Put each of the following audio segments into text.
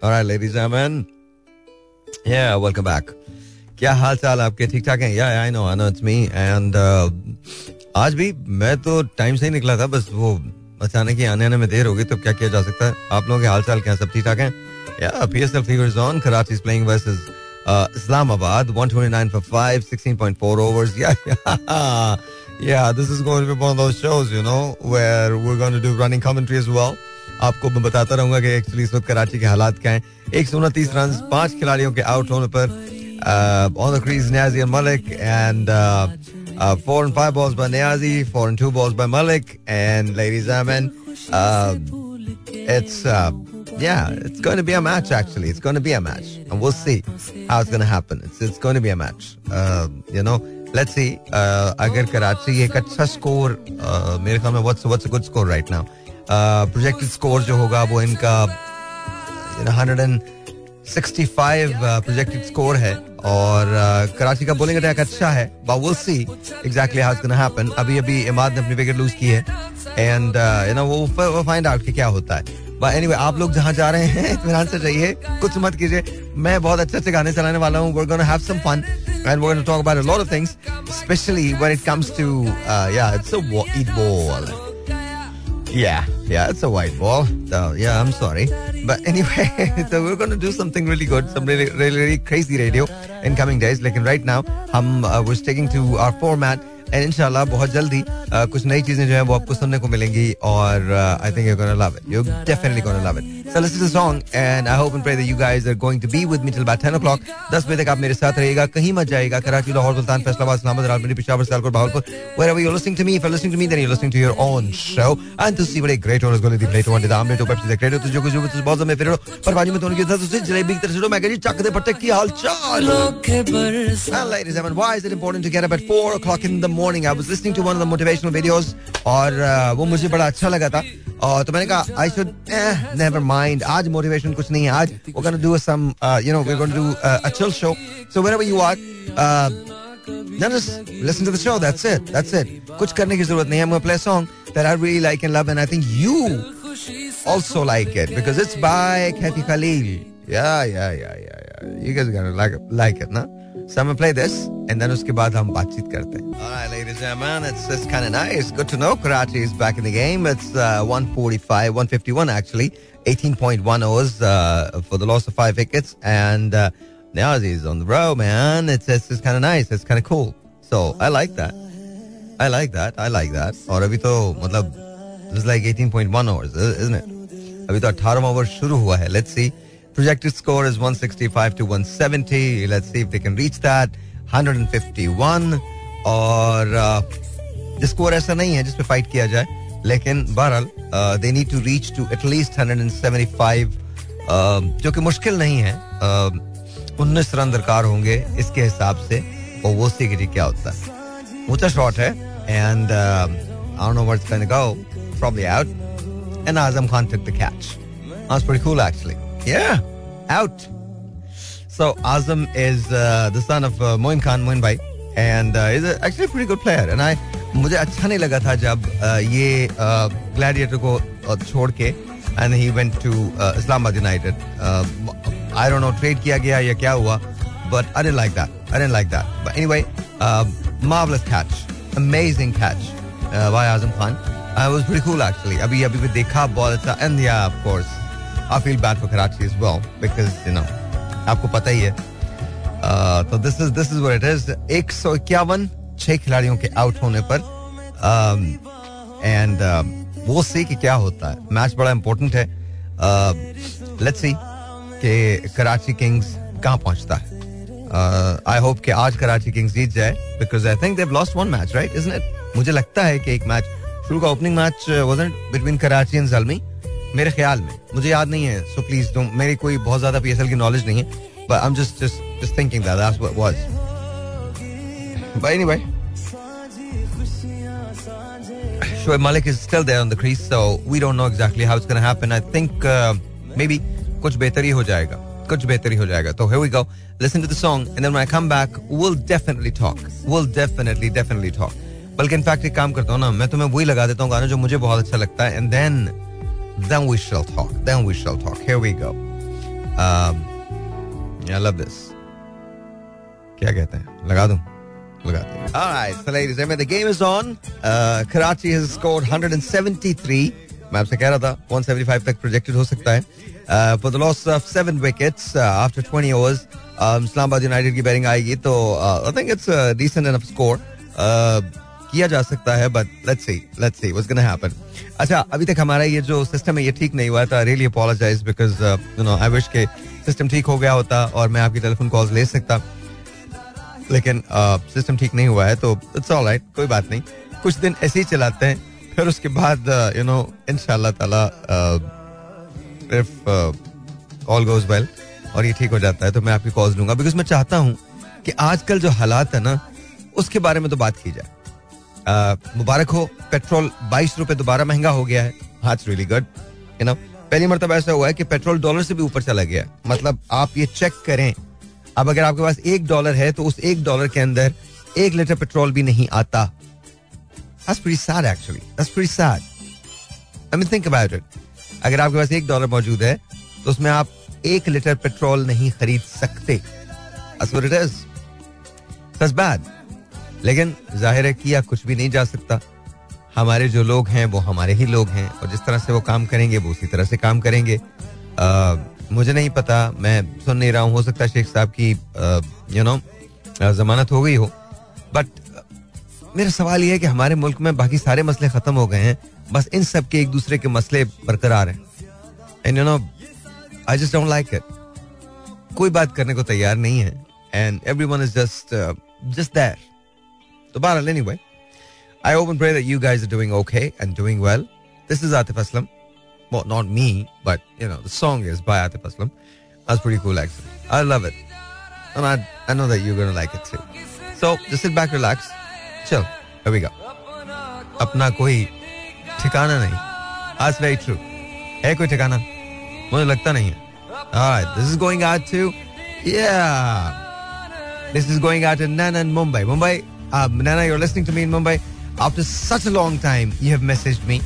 Alright, ladies and gentlemen. Yeah, welcome back. क्या हाल चाल आपके ठीक ठाक हैं yeah I know I know it's me and आज भी मैं तो टाइम से ही निकला था बस वो अचानक ही आने आने में देर हो गई तो क्या किया जा सकता है आप लोगों के हाल चाल क्या सब ठीक ठाक हैं yeah PSL fevers on Karachi is playing versus Islamabad 129 for 5 16.4 overs yeah yeah yeah this is going to be one of those shows you know where we're going to do running commentary as well आपको मैं बताता रहूँगा कि actually इस वक्त कराची के हालात क्या हैं एक सौ उनतीस रन पाँच खिलाड़ियों के आउट होने पर on the crease Niazi Malik and four and five balls by Niazi four and two balls by Malik and ladies and it's uh, yeah, it's going to be a match. Actually, it's going to be a match, and we'll see how it's going to happen. It's it's going to be a match. Uh, you know, let's see. Uh, अगर कराची एक अच्छा score uh, मेरे ख्याल में what's what's a good score right now? Projected score जो होगा वो इनका hundred and sixty five projected score है। और कराची का बोलिंग अटैक अच्छा है will see exactly how it's gonna happen अभी अभी इमाद ने अपनी विकेट लूज की है एंड यू नो वो फाइंड आउट कि क्या होता है। बट एनीवे आप लोग जहाँ जा रहे हैं इत्मीनान से चाहिए कुछ मत कीजिए। मैं बहुत अच्छे अच्छे गाने चलाने वाला हूँ। We're going to have some fun and we're going to talk about a lot of things especially when it comes to uh, yeah Yeah, it's a white ball. So, yeah, I'm sorry. But anyway, so we're going to do something really good, some really, really, really crazy radio in coming days. Like right now, hum, uh, we're sticking to our format and इंशाल्लाह बहुत जल्दी uh, कुछ नई चीज़ें जो है वो आपको सुनने को मिलेंगी और I think you gonna love it you definitely gonna love it so listen to song and I hope and pray that you guys are going to be with me till about 10 o'clock. 10 बजे तक आप मेरे साथ रहिएगा कहीं मत जाइएगा Karachi Lahore Multan Faisalabad Islamabad Rawalpindi Peshawar Sialkot Bahawalpur wherever you're listening to me if you're listening to me then you're listening to your own show. And to see what a great one is going to be played one day तो Pepsi देख रहे हो तो जो कुछ जो बहुत समय फिर पर बाजू में तो उनकी तरफ़ से जलेबी की तरफ़ से मैं कह जी चक दे पट्टे की हाल चाल ladies and gentlemen why is it important to get up at 4 o'clock in the morning I was listening to one of the motivational videos और uh, वो मुझे बड़ा अच्छा लगा था और तो मैंने कहा आई शुड नेवर माइंड आज मोटिवेशन कुछ नहीं है आज uh, you know we're going to do uh, a chill show so wherever you are uh, then just listen to the show that's it that's it कुछ करने की ज़रूरत नहीं है that I really like and love and I think you also like it because it's by Kathy Khalil yeah yeah yeah yeah yeah you guys are gonna like it, like it ना So I'm gonna play this and then उसके बाद हम बातचीत करते हैं. All right, ladies and gentlemen, it's it's kind of nice. Good to know Karachi is back in the game. It's uh, 145, 151 actually, 18.1 overs uh, for the loss of five wickets and uh, Niazi is on the row, man. It's it's, it's kind of nice. It's kind of cool. So I like that. I like that. I like that. और अभी तो मतलब it's like 18.1 overs, isn't it? अभी तो 18 over शुरू हुआ है. Let's see. Projected score is 165 to 170. Let's see if they can reach that. 151 और uh, स्कोर ऐसा नहीं है जिसपे फाइट किया जाए, लेकिन बहरहाल they need to reach to at least hundred and seventy five जो कि मुश्किल नहीं है uh, उन्नीस रन दरकार होंगे इसके हिसाब से, और वो सीखिए क्या होता है। ऊँचा शॉट है and I know and Azam Khan take catch आज pretty cool actually out So Azam is uh, the son of uh, Moin Khan, Moin Bhai, and uh, he's a, actually a pretty good player. And I मुझे अच्छा नहीं लगा था जब uh, ये gladiator uh, को uh, छोड़ के and he went to Islamabad United I don't know trade किया गया या क्या हुआ but I didn't like that I didn't like that but anyway marvelous catch amazing catch uh, by Azam Khan uh, it was pretty cool actually अभी अभी भी देखा बहुत अच्छा and yeah of course I feel bad for Karachi as well because you know आपको पता ही है। तो this is this is it is एक सौ इक्यावन, छह खिलाड़ियों के आउट होने पर एंड वो सी कि क्या होता है। मैच बड़ा इंपॉर्टेंट है। लेट्स सी कि कराची किंग्स कहाँ पहुँचता है। आई होप कि आज कराची किंग्स जीत जाए because I think they lost one match right isn't it मुझे लगता है कि एक मैच शुरू का opening match wasn't between Karachi and Zalmi मेरे ख्याल में मुझे याद नहीं है सो प्लीज़ डोंट मेरी कोई बहुत ज़्यादा पीएसएल की नॉलेज नहीं है but I am just just just thinking that that's what was but anyway Shoaib Malik is still there on the crease, so we don't know exactly how it's going to happen. I think uh, maybe कुछ बेहतरी हो जाएगा कुछ बेहतरी हो जाएगा तो here we go listen to the song and then when I come back we'll definitely talk we'll definitely definitely talk बल्कि इनफैक्ट एक काम करता हूँ ना मैं तुम्हें वही लगा देता हूँ गाना जो मुझे बहुत अच्छा लगता है and then then we shall talk. Then we shall talk. Here we go. I love this क्या कहते हैं? लगा दूँ? लगा दूँ। Alright, so ladies and gentlemen, the game is on. Uh, Karachi has scored 173. मैं आपसे कह रहा था 175 तक प्रोजेक्टेड हो सकता है. For the loss of seven wickets after 20 overs Islamabad United की बैटिंग आएगी तो I think it's decent enough score किया जा सकता है but let's see let's see what's gonna happen अच्छा अभी तक हमारा ये जो सिस्टम है ये ठीक नहीं हुआ था। Really apologise because you know I wish के सिस्टम ठीक हो गया होता और मैं आपकी टेलीफोन कॉल्स ले सकता। लेकिन सिस्टम uh, ठीक नहीं हुआ है तो इट्स ऑल राइट कोई बात नहीं। कुछ दिन ऐसे ही चलाते हैं फिर उसके बाद यू नो इन ताला इफ़ ऑल गोज वेल और ये ठीक हो जाता है तो मैं आपकी कॉल्स लूँगा बिकॉज़ मैं चाहता हूँ कि आजकल जो हालात है ना उसके बारे में तो बात की जाए। मुबारक हो, पेट्रोल बाईस रुपए दोबारा महँगा हो गया है। हाँ रियली गुड यू नो पहली मरतबा ऐसा हुआ है कि पेट्रोल डॉलर से भी ऊपर चला गया मतलब आप ये चेक करें, अब अगर आपके पास एक डॉलर है तो उस एक डॉलर के अंदर एक लीटर पेट्रोल भी नहीं आता. अगर आपके पास एक डॉलर मौजूद है तो उसमें आप एक लीटर पेट्रोल नहीं खरीद सकते। That's what it is. That's bad. लेकिन ज़ाहिर है किया कुछ भी नहीं जा सकता। हमारे जो लोग हैं वो हमारे ही लोग हैं और जिस तरह से वो काम करेंगे वो उसी तरह से काम करेंगे। आ, मुझे नहीं पता मैं सुन नहीं रहा हूँ हो सकता शेख साहब की यू नो जमानत हो गई हो। बट मेरा सवाल यह है कि हमारे मुल्क में बाकी सारे मसले खत्म हो गए हैं बस इन सब के एक दूसरे के मसले बरकरार हैं। And you know I just don't like it कोई बात करने को तैयार नहीं है। And everyone is just just there तो बहरहाल anyway I hope and pray that you guys are doing okay and doing well. This is Atif Aslam. Well, not me, but you know, the song is by Atif Aslam. That's pretty cool, actually. I love it. And I, I know that you're going to like it too. So just sit back, relax, chill. Here we go. अपना कोई ठिकाना नहीं That's very true. है कोई ठिकाना मुझे लगता नहीं है Alright, this is going out to yeah. This is going out to Nana in Mumbai. Mumbai, uh, Nana, you're listening to me in Mumbai. After such a long time, you have messaged me.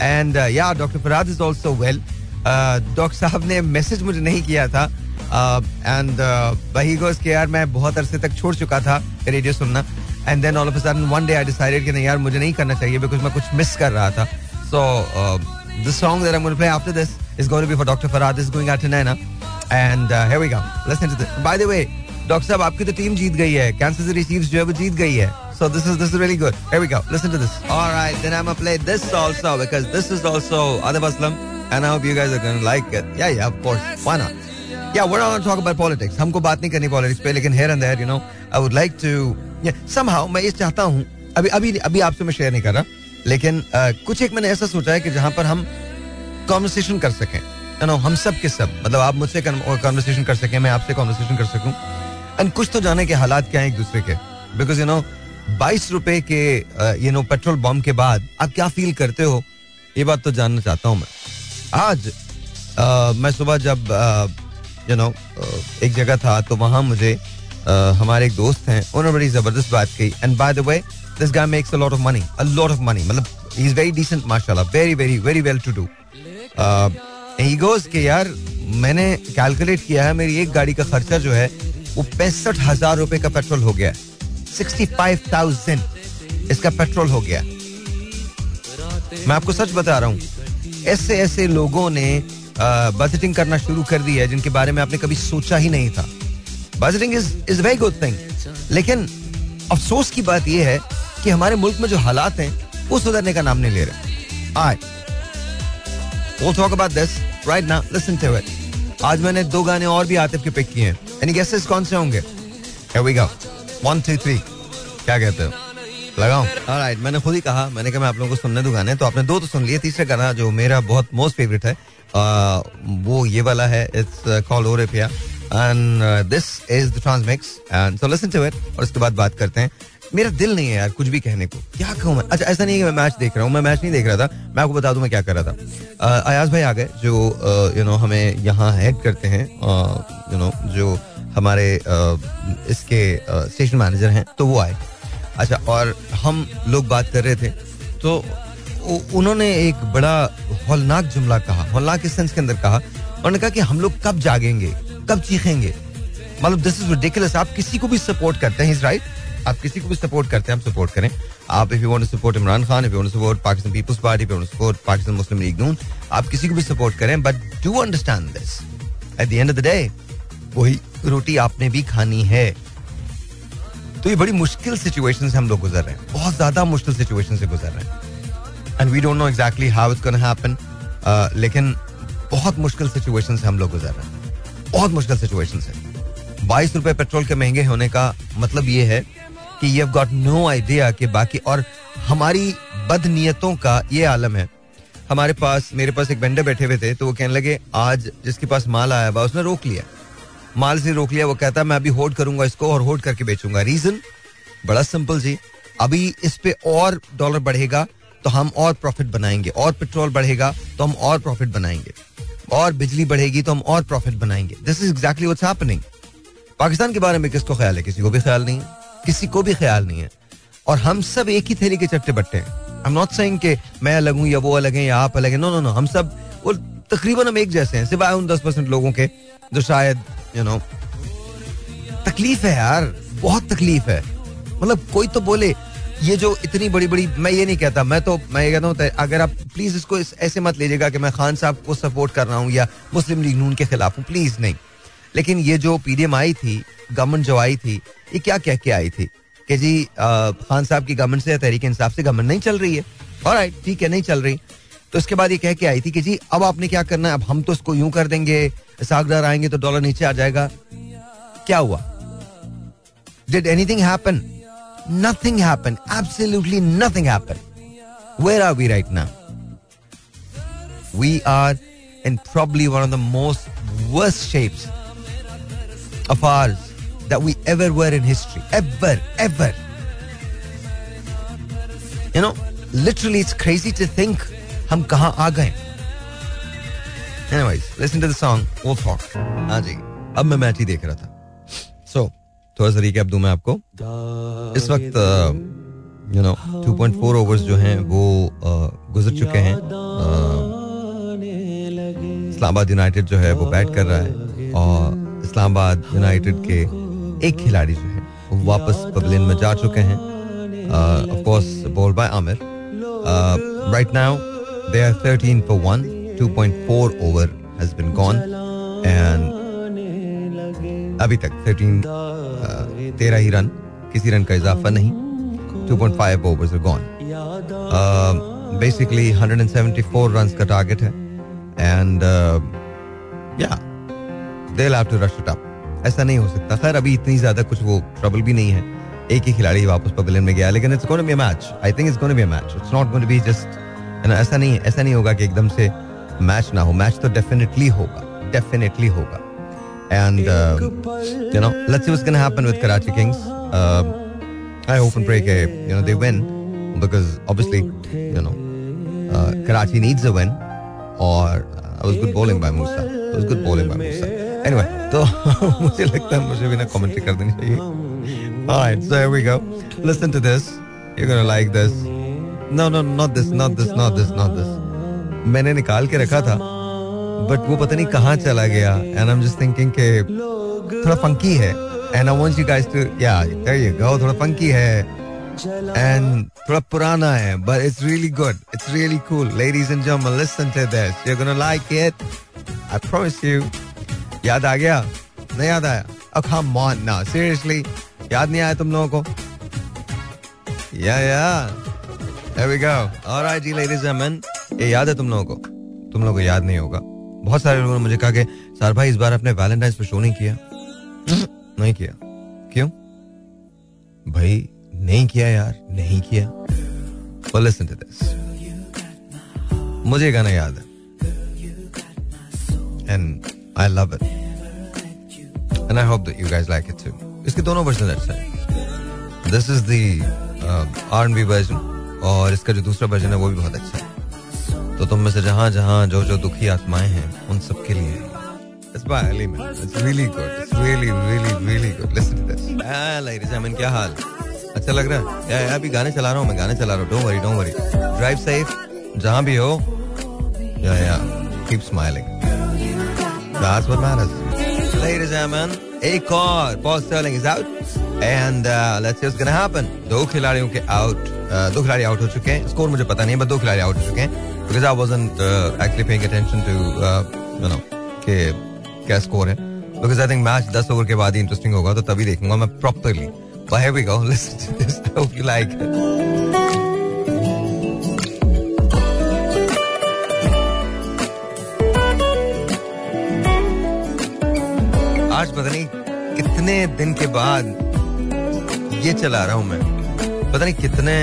And uh, yeah, Dr. Farad is also well. Doctor साहब ने message मुझे नहीं किया था and वही गोस के यार मैं बहुत अरसे तक छोड़ चुका था रेडियो सुनना and then all of sudden one day I decided कि नहीं यार मुझे नहीं करना चाहिए बिकॉज़ मैं कुछ मिस कर रहा था so the song that I am going to play after this is going to be for doctor Farad is going out to Naina and here we go listen to this by the way doctor साहब आपकी तो team जीत गई है cancer city chiefs जो है वो जीत गई है So this is this is really good. Here we go. Listen to this. All right, then I'm gonna play this also because this is also Adab Aslam, and I hope you guys are gonna like it. Yeah, yeah, of course. Why not? Yeah, we're not gonna talk about politics. हमको बात नहीं करनी politics पे, लेकिन here and there, you know, I would like to. Yeah, somehow मैं ये चाहता हूँ. अभी अभी अभी आपसे मैं शेयर नहीं कर रहा, लेकिन uh, कुछ एक मैंने ऐसा सोचा है कि जहाँ पर हम कॉन्वर्सेशन कर सकें यू नो हम सब के सब मतलब आप मुझसे कॉन्वर्सेशन कर सकें मैं आपसे कॉन्वर्सेशन कर सकूँ एंड कुछ तो जाने के हालात क्या हैं एक दूसरे के? बिकॉज़ यू नो बाईस रुपए के यू नो पेट्रोल बम के बाद आप क्या फील करते हो? ये बात तो जानना चाहता हूँ मैं। आज uh, मैं सुबह जब यू uh, नो uh, एक जगह था तो वहाँ मुझे uh, हमारे एक दोस्त हैं उन्होंने बड़ी ज़बरदस्त बात की। And by the way this guy makes a lot of money a lot of money मतलब ही इज़ वेरी डिसेंट माशाल्लाह very very very well to do he goes के यार मैंने कैलकुलेट किया है मेरी एक गाड़ी का खर्चा जो है वो पैंसठ हज़ार रुपए का पेट्रोल हो गया। है 65,000 इसका पेट्रोल हो गया। मैं आपको सच बता रहा हूँ ऐसे ऐसे लोगों ने बजटिंग करना शुरू कर दिया है जिनके बारे में आपने कभी सोचा ही नहीं था। Budgeting is is very good thing लेकिन अफसोस की बात यह है कि हमारे मुल्क में जो हालात हैं वो सुधरने का नाम नहीं ले रहे। आए। We'll talk about this right now. Listen to. आज मैंने दो गाने और भी आतिफ के पिक किए हैं। यानी गेसेस कौन से होंगे? Here we go. One two three क्या कहते हो? लगाओ। राइट मैंने खुद ही कहा मैंने कहा मैं आप लोगों को सुनने दो गाने तो आपने दो तो सुन लिए। तीसरा गाना जो मेरा बहुत मोस्ट फेवरेट है आ, वो ये वाला है it's call O Re Piya and this is the transmix and so listen to it और इसके बाद बात करते हैं। मेरा दिल नहीं है यार कुछ भी कहने को। क्या कहूँ मैं? अच्छा ऐसा नहीं है कि मैं मैच देख रहा हूँ मैं मैच नहीं देख रहा था मैं आपको बता दूँ मैं क्या कर रहा था। अयाज भाई आ गए जो यू नो हमें यहाँ हेड करते हैं यू नो जो हमारे इसके स्टेशन मैनेजर हैं तो वो आए। अच्छा और हम लोग बात कर रहे थे तो उन्होंने एक बड़ा हौलनाक जुमला कहा, हौलनाक इस सेंस के अंदर कहा, उन्होंने कहा कि हम लोग कब जागेंगे, कब चीखेंगे? मतलब दिस इज़ रिडिकुलस आप किसी को भी सपोर्ट करते हैं राइट आप किसी को भी सपोर्ट करते हैं, आप सपोर्ट करें। आप if you want to support Imran Khan if you want to support Pakistan Peoples Party if you want to support Pakistan Muslim League Noon आप किसी को भी सपोर्ट करें but do understand this at the end of the day वही रोटी आपने भी खानी है। तो ये बड़ी मुश्किल सिचुएशन से हम लोग गुजर रहे हैं। बहुत ज़्यादा मुश्किल सिचुएशन से गुजर रहे हैं। And we don't know exactly how it's happen लेकिन बहुत मुश्किल सिचुएशन से हम लोग गुजर रहे हैं। बहुत मुश्किल सिचुएशन से। बाईस रुपए पेट्रोल के महँगे होने का मतलब ये है कि ये गॉट नो आइडिया कि बाकी और हमारी बदनीयतों का ये आलम है। हमारे पास, मेरे पास एक वेंडर बैठे हुए थे तो वो कहने लगे, आज जिसके पास माल आया हुआ उसने रोक लिया। माल से रोक लिया, वो कहता है, मैं अभी होल्ड करूँगा इसको और होल्ड करके बेचूँगा। रीजन बड़ा सिंपल जी। अभी इस पे और डॉलर बढ़ेगा तो हम और प्रॉफिट बनाएँगे। और पेट्रोल बढ़ेगा तो हम और प्रॉफिट बनाएँगे। और बिजली बढ़ेगी तो हम और प्रॉफिट बनाएँगे। This is exactly what's happening Pakistan के बारे में किसको ख्याल है? किसी को भी ख्याल नहीं है। किसी को भी ख्याल नहीं है। और हम सब एक ही थैली के चट्टे बट्टे हैं। आई एम नॉट सेइंग कि मैं अलग हूँ या वो अलग है या आप अलग है। नो नो नो हम सब, वो तकरीबन हम एक जैसे हैं। सिवाय उन दस परसेंट लोगों के जो शायद यू नो तकलीफ़ है यार बहुत तकलीफ़ है। मतलब कोई तो बोले ये जो इतनी बड़ी बड़ी मैं ये नहीं कहता मैं तो मैं ये कहता हूँ अगर आप प्लीज़ इसको इस, ऐसे मत लीजिएगा कि मैं खान साहब को सपोर्ट कर रहा हूँ या मुस्लिम लीग नून के खिलाफ हूँ प्लीज़ नहीं। लेकिन ये जो पीडीएम आई थी गवर्नमेंट जो आई थी ये क्या कह के आई थी? कि जी आ, खान साहब की गवर्नमेंट से तहरीक इंसाफ से गवर्नमेंट नहीं चल रही है। और ठीक है नहीं चल रही। तो उसके बाद ये कह के आई थी कि जी, अब आपने क्या करना है? अब हम तो उसको यूँ कर देंगे सागदार आएँगे तो डॉलर नीचे आ जाएगा। क्या हुआ? Did anything happen nothing happen absolutely nothing happen where are we right now we are in probably one of the most worst shapes of our that we ever were in history ever ever you know literally it's crazy to think हम कहाँ आ गए. हाँ अब मैं match ही देख रहा था। So, थोड़ा सा रिकैप दूँ मैं आपको? इस वक्त यू नो 2.4 ओवर्स जो हैं वो uh, गुजर चुके हैं। इस्लामाबाद यूनाइटेड जो है वो बैट कर रहा है। और इस्लामाबाद यूनाइटेड के एक खिलाड़ी जो है वो वापस पवेलियन में जा चुके हैं। Of course ball by Aamir right now are 13 for 1 2.4 over has been gone and अभी तक 13 तेरह ही रन, किसी रन का इजाफा नहीं. 2.5 overs are gone basically 174 runs का टारगेट है. And yeah they have to rush it up ऐसा नहीं हो सकता. खैर, अभी इतनी ज़्यादा कुछ वो ट्रबल भी नहीं है. एक ही खिलाड़ी वापस पवेलियन में गया, लेकिन it's gonna be match I think it's gonna be match it's not gonna be just ऐसा नहीं ऐसा नहीं होगा कि एकदम से मैच ना हो. मैच तो डेफिनेटली होगा डेफिनेटली होगा. And you know let's see what's gonna happen with Karachi Kings I hope and pray के you know they win because obviously you know Karachi needs a win और I was good bowling by Musa I was good bowling by Musa anyway तो मुझे लगता है मुझे भी ना commentary कर देनी चाहिए Alright, so here we go. Listen to this. You're gonna like this. No, no, not this, not this, not this, not this. मैंने निकाल के रखा था बट वो पता नहीं कहाँ चला गया and I am just thinking के थोड़ा फंकी है and I want you guys to yeah there you go थोड़ा फंकी है एंड थोड़ा पुराना है but it's really good it's really cool ladies and gentleman listen to this you are gonna like it I promise you याद आ गया? नहीं याद आया? अब कम ऑन ना सीरियसली याद नहीं आया तुम लोगों को? या या There we go. All right, ji ladies and gentlemen, ये याद है तुम लोगों को? तुम लोगों को याद नहीं होगा। बहुत सारे लोगों ने मुझे कहा कि सर भाई इस बार अपने वैलेंटाइन पे शो नहीं किया? नहीं किया। क्यों? भाई नहीं किया यार नहीं किया। Well, listen to this. मुझे गाना याद है। And I love it. And I hope that you guys like it too. इसके दोनों वर्जन अच्छे हैं। Is the R and B version और इसका जो दूसरा वर्जन है वो भी बहुत अच्छा है। तो तुम में से जहाँ जहाँ जो जो दुखी आत्माएँ हैं, उन सबके लिए क्या हाल? अच्छा लग रहा है? अभी गाने चला रहा हूँ मैं, गाने चला रहा हूँ। डोंट वरी ड्राइव सेफ़ जहाँ भी हो, या या कीप स्माइलिंग एक और pause selling is out and let's see gonna happen दो खिलाड़ियों के आउट uh, दो खिलाड़ी आउट हो चुके हैं। स्कोर मुझे पता नहीं बट दो खिलाड़ी आउट हो चुके हैं। Because I wasn't actually paying attention to you know के, क्या स्कोर है। Because I think match 10 over के बाद ही इंटरेस्टिंग होगा तो तभी देखूँगा मैं properly but here we go listen to this hope you like आज पता नहीं कितने दिन के बाद ये चला रहा हूँ मैं। पता नहीं कितने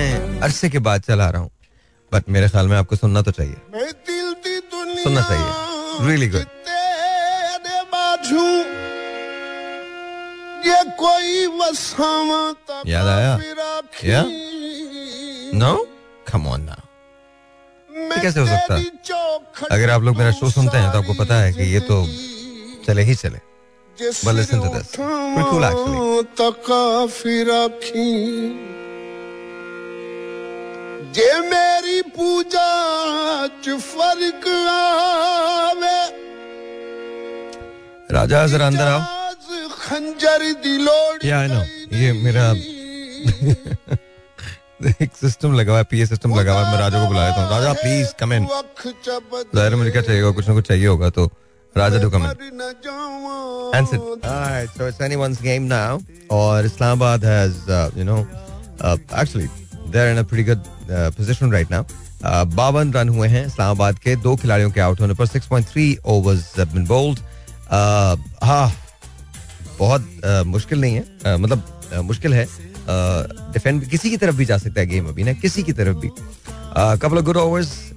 अरसे के बाद चला रहा हूँ। बट मेरे ख्याल में आपको सुनना तो चाहिए। सुनना चाहिए। रियली गुड ये कोई याद आया? या? नो कम ऑन नाउ कैसे हो सकता? है अगर आप लोग मेरा शो सुनते हैं तो आपको पता है कि ये तो चले ही चले। But listen to this. Pretty cool actually. जे मेरी पूजा च फ़र्क आवे। राजा जरा अंदर आओ। खंजर दिलोड़ या आई नो ये मेरा एक सिस्टम लगा हुआ है पीए सिस्टम लगा हुआ है मैं राजा को बुला लेता हूँ राजा प्लीज़ कम इन ज़ाहिर मुझे क्या चाहिए कुछ ना कुछ चाहिए होगा तो राजा टू और इस्लामाबाद बावन रन हुए हैं इस्लामाबाद के दो खिलाड़ियों के आउट होने पर 6.3 ओवर्स हैव बीन बोल्ड बहुत uh, मुश्किल नहीं है। uh, मतलब uh, मुश्किल है। डिफेंड किसी की तरफ़ भी जा सकता है गेम अभी ना किसी की तरफ़ भी। Couple of good overs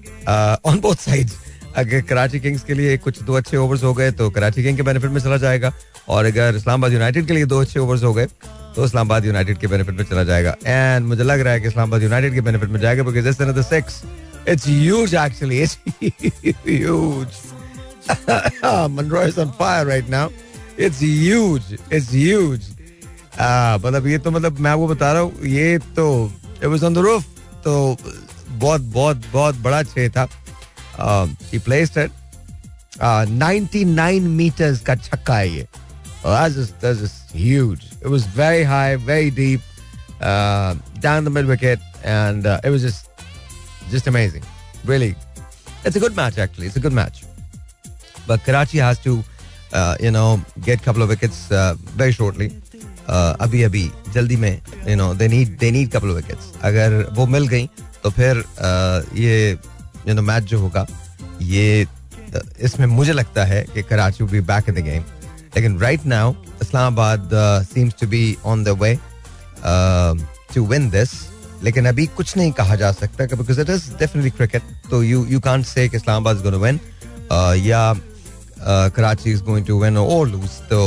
on both sides अगर कराची किंग्स के लिए कुछ दो अच्छे ओवर्स हो गए तो कराची किंग के बेनिफिट में चला जाएगा। और अगर इस्लामाबाद यूनाइटेड के लिए दो अच्छे ओवर्स हो गए तो इस्लामाबाद यूनाइटेड के बेनिफिट में चला जाएगा। एंड मुझे लग रहा है कि इस्लामाबाद यूनाइटेड के बेनिफिट में जाएगा because this the six it's huge actually it's huge Monroe is on fire right now. It's huge. It's huge. मतलब ये तो मतलब मैं आपको बता रहा हूँ, ये तो it was on the roof. तो बहुत बहुत बहुत बड़ा छे था। Um, he placed it. Uh, 99 meters ka chakka hai ye. Oh, that's just, that's just huge. It was very high, very deep, uh, down the mid wicket, and uh, it was just just amazing. Really, it's a good match actually. It's a good match. But Karachi has to, uh, you know, get a couple of wickets uh, very shortly. Uh, अभी अभी जल्दी में you know they need they need couple of wickets. अगर वो मिल गई तो फिर uh, ये यू नो मैच जो होगा, ये इसमें मुझे लगता है कि Karachi be back in the game लेकिन right now Islamabad seems to be on the way to win this लेकिन अभी कुछ नहीं कहा जा सकता because it is definitely cricket तो you you can't say Islamabad is going to win या Karachi is going to win और लूज तो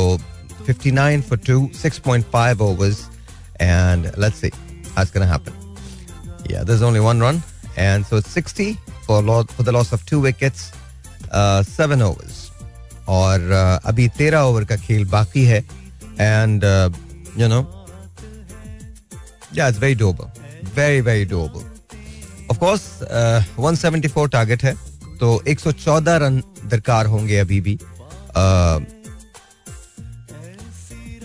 59 for 2 6.5 overs, and let's see how it's going to happen. Yeah, there's only one run, and so it's 60 for the loss of two wickets, uh, seven overs. और uh, अभी तेरह over का खेल बाकी है। And you know it's very doable very very doable of course 174 target है तो 114 run दरकार होंगे अभी भी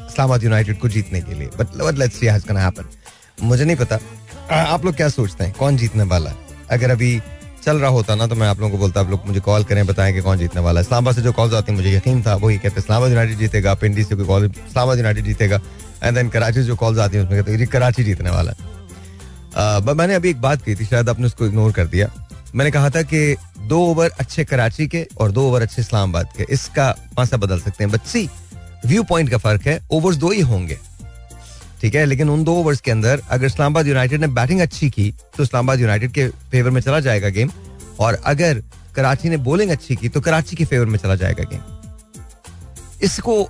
इस्लामाबाद यूनाइटेड को जीतने के लिए। But let's see it's happen मुझे नहीं पता। आप लोग क्या सोचते हैं? कौन जीतने वाला है? अगर अभी चल रहा होता ना तो मैं आप लोगों को बोलता, आप लोग मुझे कॉल करें, बताएँ कि कौन जीतने वाला है। इस्लामाबाद से जो कॉल्स आती है, मुझे यकीन था, वही कहते इस्लामाबाद यूनाइटेड जीतेगा, पिंडी से कोई कॉल इस्लामाबाद यूनाइटेड जीतेगा एंड देन कराची जो कॉल्स आती है, उसमें कहते कराची जीतने वाला है। मैंने अभी एक बात की थी, शायद आपने उसको इग्नोर कर दिया। मैंने कहा था कि दो ओवर अच्छे कराची के और दो ओवर अच्छे इस्लामाबाद के, इसका पासा बदल सकते हैं। सी व्यू पॉइंट का फ़र्क है ओवर्स दो ही होंगे। ठीक है? लेकिन उन दो ओवर्स के अंदर अगर इस्लामाबाद यूनाइटेड ने बैटिंग अच्छी की तो इस्लामाबाद यूनाइटेड के फेवर में चला जाएगा गेम और अगर कराची ने बॉलिंग अच्छी की तो कराची के फेवर में चला जाएगा गेम इसको,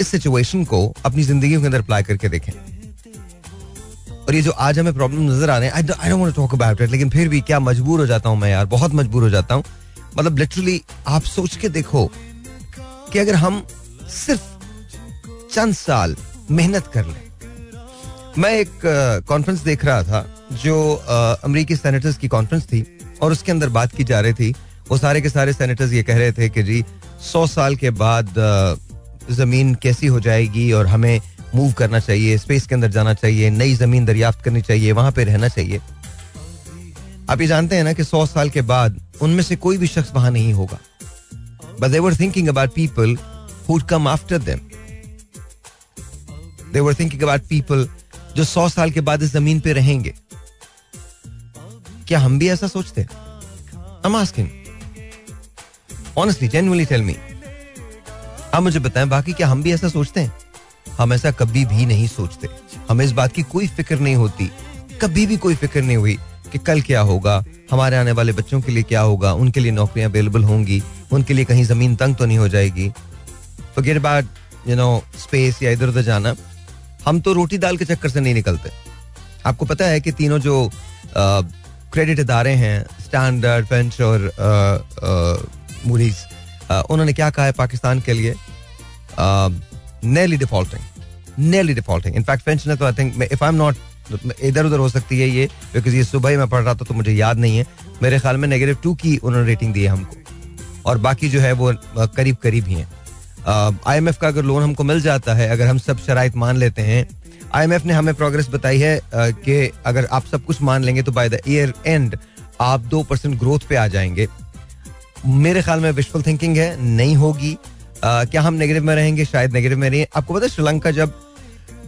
इस सिचुएशन को अपनी ज़िंदगी के अंदर अप्लाई करके देखें। और ये जो आज हमें प्रॉब्लम नज़र आ रहे हैं I don't want to talk about it लेकिन फिर भी क्या मजबूर हो जाता हूँ मैं यार, बहुत मजबूर हो जाता हूँ। मतलब लिटरली आप सोच के देखो कि अगर हम सिर्फ़ चंद साल मेहनत कर लें मैं एक कॉन्फ्रेंस uh, देख रहा था जो uh, अमेरिकी सेनेटर्स की कॉन्फ्रेंस थी और उसके अंदर बात की जा रही थी। वो सारे के सारे सेनेटर्स ये कह रहे थे कि जी सौ साल के बाद ज़मीन कैसी हो जाएगी और हमें मूव करना चाहिए स्पेस के अंदर जाना चाहिए नई ज़मीन दरियाफ्त करनी चाहिए वहाँ पर रहना चाहिए। आप ये जानते हैं ना कि सौ साल के बाद उनमें से कोई भी शख्स वहाँ नहीं होगा। But they're thinking about people who come after them they were thinking about people जो सौ साल के बाद इस ज़मीन पे रहेंगे। क्या हम भी ऐसा सोचते हैं. Honestly, genuinely tell me. आप मुझे बताएँ बाकी क्या हम भी ऐसा सोचते हैं? हम ऐसा कभी भी नहीं सोचते। हमें इस बात की कोई फ़िक्र नहीं होती। कभी भी कोई फ़िक्र नहीं हुई कि कल क्या होगा हमारे आने वाले बच्चों के लिए क्या होगा उनके लिए नौकरियाँ अवेलेबल होंगी उनके लिए कहीं ज़मीन तंग तो नहीं हो जाएगी। Forget about you know space या इधर उधर जाना। हम तो रोटी दाल के चक्कर से नहीं निकलते। आपको पता है कि तीनों जो क्रेडिट इदारे हैं स्टैंडर्ड बेंच और मूरीज उन्होंने क्या कहा है पाकिस्तान के लिए? Nearly defaulting nearly defaulting in fact bench ने तो I think if I am not इधर उधर हो सकती है ये बिकॉज़ ये सुबह ही मैं पढ़ रहा था तो मुझे याद नहीं है। मेरे ख्याल में नेगेटिव टू की उन्होंने रेटिंग दी है हमको। और बाकी जो है वो करीब करीब ही है। आई एम एफ़ का अगर लोन हमको मिल जाता है अगर हम सब शराइत मान लेते हैं आईएमएफ ने हमें प्रोग्रेस बताई है कि अगर आप सब कुछ मान लेंगे तो बाय द ईयर एंड आप दो परसेंट ग्रोथ पे आ जाएँगे। मेरे ख्याल में विशफुल थिंकिंग है नहीं होगी। आ, क्या हम नेगेटिव में रहेंगे? शायद नेगेटिव में रहिए आपको पता है श्रीलंका जब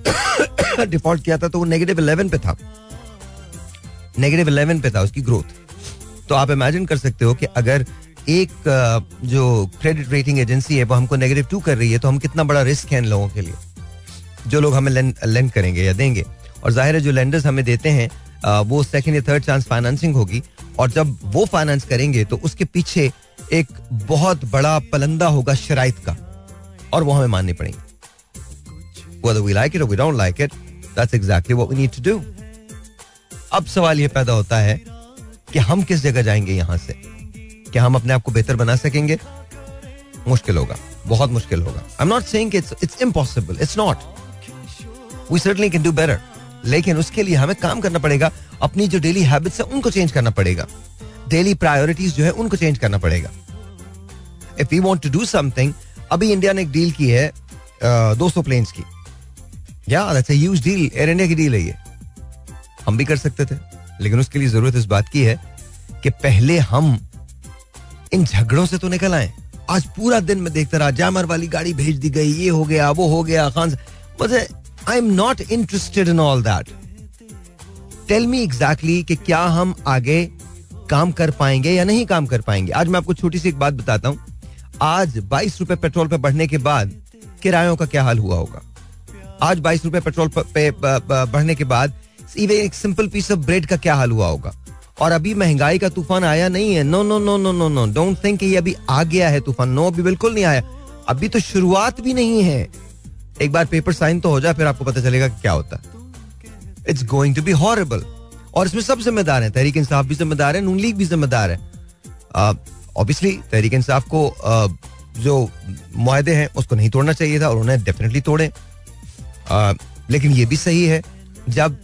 डिफ़ॉल्ट किया था तो वो नेगेटिव इलेवन पे था। नेगेटिव इलेवन पे था उसकी ग्रोथ तो आप इमेजिन कर सकते हो कि अगर एक जो क्रेडिट रेटिंग एजेंसी है, वो हमको नेगेटिव टू कर रही है तो हम कितना बड़ा रिस्क है इन लोगों के लिए? जो लोग हमें लेंड करेंगे या देंगे। और ज़ाहिर है, जो लेंडर्स हमें देते हैं वो सेकेंड या थर्ड चांस फाइनेंसिंग होगी। और जब वो फाइनेंस करेंगे तो उसके पीछे एक बहुत बड़ा पलंदा होगा शराइत का, और वो हमें माननी पड़ेगी। Whether we like it or we don't like it, that's exactly what we need to do अब सवाल ये पैदा होता है कि हम किस जगह जाएँगे यहाँ से? क्या हम अपने आप को बेहतर बना सकेंगे? मुश्किल होगा, बहुत मुश्किल होगा। I am not saying it's it's impossible it's not we certainly can do better लेकिन उसके लिए हमें काम करना पड़ेगा, अपनी जो डेली हैबिट्स है, उनको चेंज करना पड़ेगा। डेली प्रायोरिटीज जो है, उनको चेंज करना पड़ेगा। If you want to do something अभी इंडिया ने एक डील की है दो सौ प्लेन्स की। Yeah that's a huge deal Air India की डील है ये। हम भी कर सकते थे, लेकिन उसके लिए ज़रूरत इस बात की है कि पहले हम इन झगड़ों से तो निकल आए। आज पूरा दिन में देखता रहा, जामर वाली गाड़ी भेज दी गई, ये हो गया, वो हो गया, खान मुझे I am not interested in all that tell me exactly कि क्या हम आगे काम कर पाएँगे या नहीं काम कर पाएँगे। आज मैं आपको छोटी सी एक बात बताता हूँ। आज बाईस रुपए पेट्रोल पे बढ़ने के बाद किरायों का क्या हाल हुआ होगा? आज बाईस रुपए पेट्रोल पे बढ़ने के बाद एक सिंपल पीस ऑफ़ ब्रेड का क्या हाल हुआ होगा? और अभी महँगाई का तूफ़ान आया नहीं है। No no no no no no don't think ये अभी आ गया है तूफ़ान। नो अभी बिल्कुल नहीं आया। अभी तो शुरुआत भी नहीं है। एक बार पेपर साइन तो हो जाए फिर आपको पता चलेगा क्या होता है। It's going to be horrible और इसमें सब जिम्मेदार हैं। तहरीक इंसाफ भी जिम्मेदार है नून लीग भी जिम्मेदार है। ऑब्वियसली तहरीक इंसाफ को uh, जो माहदे हैं उसको नहीं तोड़ना चाहिए था और उन्हें डेफिनेटली तोड़े। लेकिन ये भी सही है जब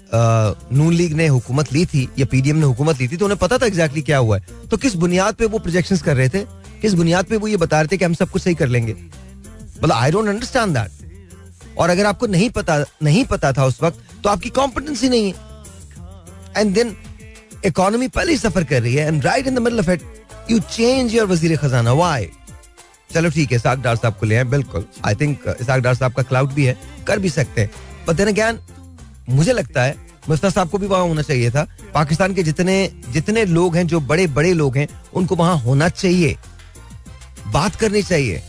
नून लीग ने हुकूमत ली थी, या पीडीएम ने हुकूमत ली थी तो उन्हें पता था एग्जैक्टली क्या हुआ है। तो किस बुनियाद पे वो प्रोजेक्शन कर रहे थे? किस बुनियाद पे वो ये बता रहे थे कि हम सब कुछ सही कर लेंगे? मतलब आई डोंट अंडरस्टैंड दैट और अगर आपको नहीं पता नहीं पता था उस वक्त तो आपकी कॉम्पिटेंसी नहीं है। एंड देन इकोनॉमी पहले ही सफ़र कर रही है and right in the middle of it you change your वज़ीर खजाना वाई चलो ठीक है, इसाक डार साहब को ले आए, बिल्कुल। आई थिंक इसाक डार साहब का क्लाउड भी है, कर भी सकते हैं। पर देन अगेन मुझे लगता है मुस्ता साहब को भी वहाँ होना चाहिए था। पाकिस्तान के जितने जितने लोग हैं जो बड़े बड़े लोग हैं उनको वहाँ होना चाहिए। बात करनी चाहिए।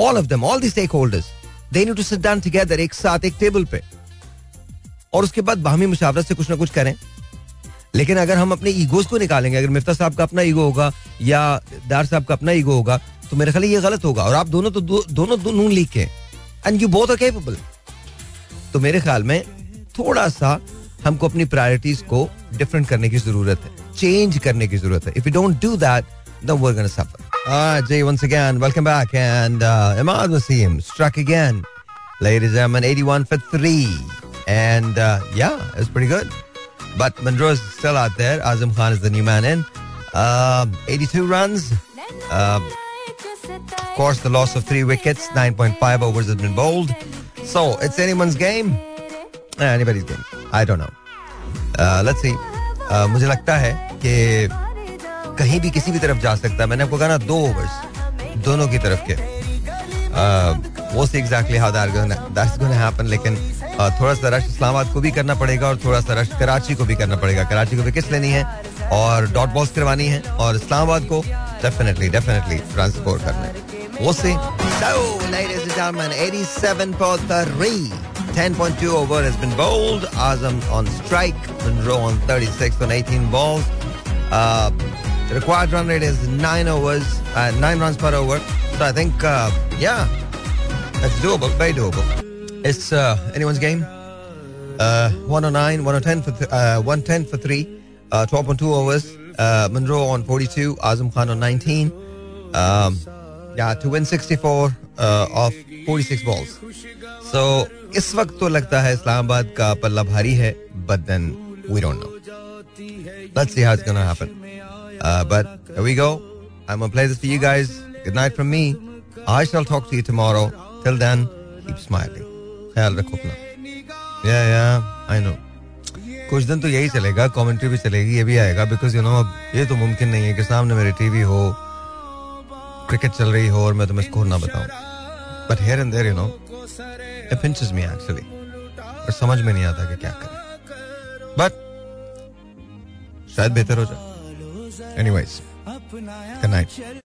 All of them all the stakeholders they need to sit down together एक साथ एक टेबल पे। और उसके बाद बाहमी मुशावरत से कुछ ना कुछ करें। लेकिन अगर हम अपने ईगोज को निकालेंगे अगर मिफ्ता साहब का अपना ईगो होगा या दार साहब का अपना ईगो होगा तो मेरे ख्याल ये गलत होगा। और आप दोनों तो दो, दोनों दो नून लीग के and you both are capable तो मेरे ख्याल में थोड़ा सा हमको अपनी प्रायोरिटीज को डिफरेंट करने की जरूरत है चेंज करने की जरूरत है if you don't do that then we're going to suffer. Ah, Jay, once again, welcome back. And uh, Imad Wasim struck again. Ladies and gentlemen, 81 for 3. And uh, yeah, it was pretty good. But Monroe is still out there. Azam Khan is the new man in. Uh, 82 runs. Uh, course, the loss of three wickets, 9.5 overs has been bowled. So it's anyone's game. Uh, anybody's game. I don't know. Uh, let's see. Uh, मुझे लगता है कि कहीं भी किसी भी तरफ़ जा सकता है। मैंने आपको कहा ना दो ओवर्स दोनों की तरफ़ के। वो see exactly how that's gonna happen लेकिन uh, थोड़ा सा रश इस्लामाबाद को भी करना पड़ेगा और थोड़ा सा रश कराची को भी करना पड़ेगा। कराची को विकेट्स लेनी है? और डॉट बॉल्स करवानी है और इस्लामाबाद को डेफिनेटली डेफिनेटली ट्रांसपोर्ट करना है। वो से So, ladies and gentlemen, 87 for 3. 10.2 over has been bowled. Azam on strike. Monroe on 36 on 18 balls. Uh, the required run rate is 9 overs, uh, 9 runs per over. So I think, uh, yeah, that's doable, very doable. It's uh, anyone's game. Uh, 109, 110 for, th- uh, 110 for 3. Uh, 12.2 overs. Monroe on 42. Azam Khan on 19. Um, yeah, to win 64 uh, of 46 balls. So इस वक्त तो लगता है इस्लामाबाद का पल्ला भारी है but then we don't know let's see how it's gonna happen but here we go I am play this for you guys good night from me I shall talk to you tomorrow till then keep smiling ख्याल रखो अपना या या I no कुछ दिन तो यही चलेगा कमेंट्री भी चलेगी ये भी आएगा बिकॉज़ यू नो अब ये तो मुमकिन नहीं है कि सामने मेरे टीवी हो क्रिकेट चल रही हो और मैं तुम्हें स्कोर ना बताऊँ। But here and there you know it pinches me actually और समझ में नहीं आता कि क्या करें। बट शायद बेहतर हो जाए। Anyways good night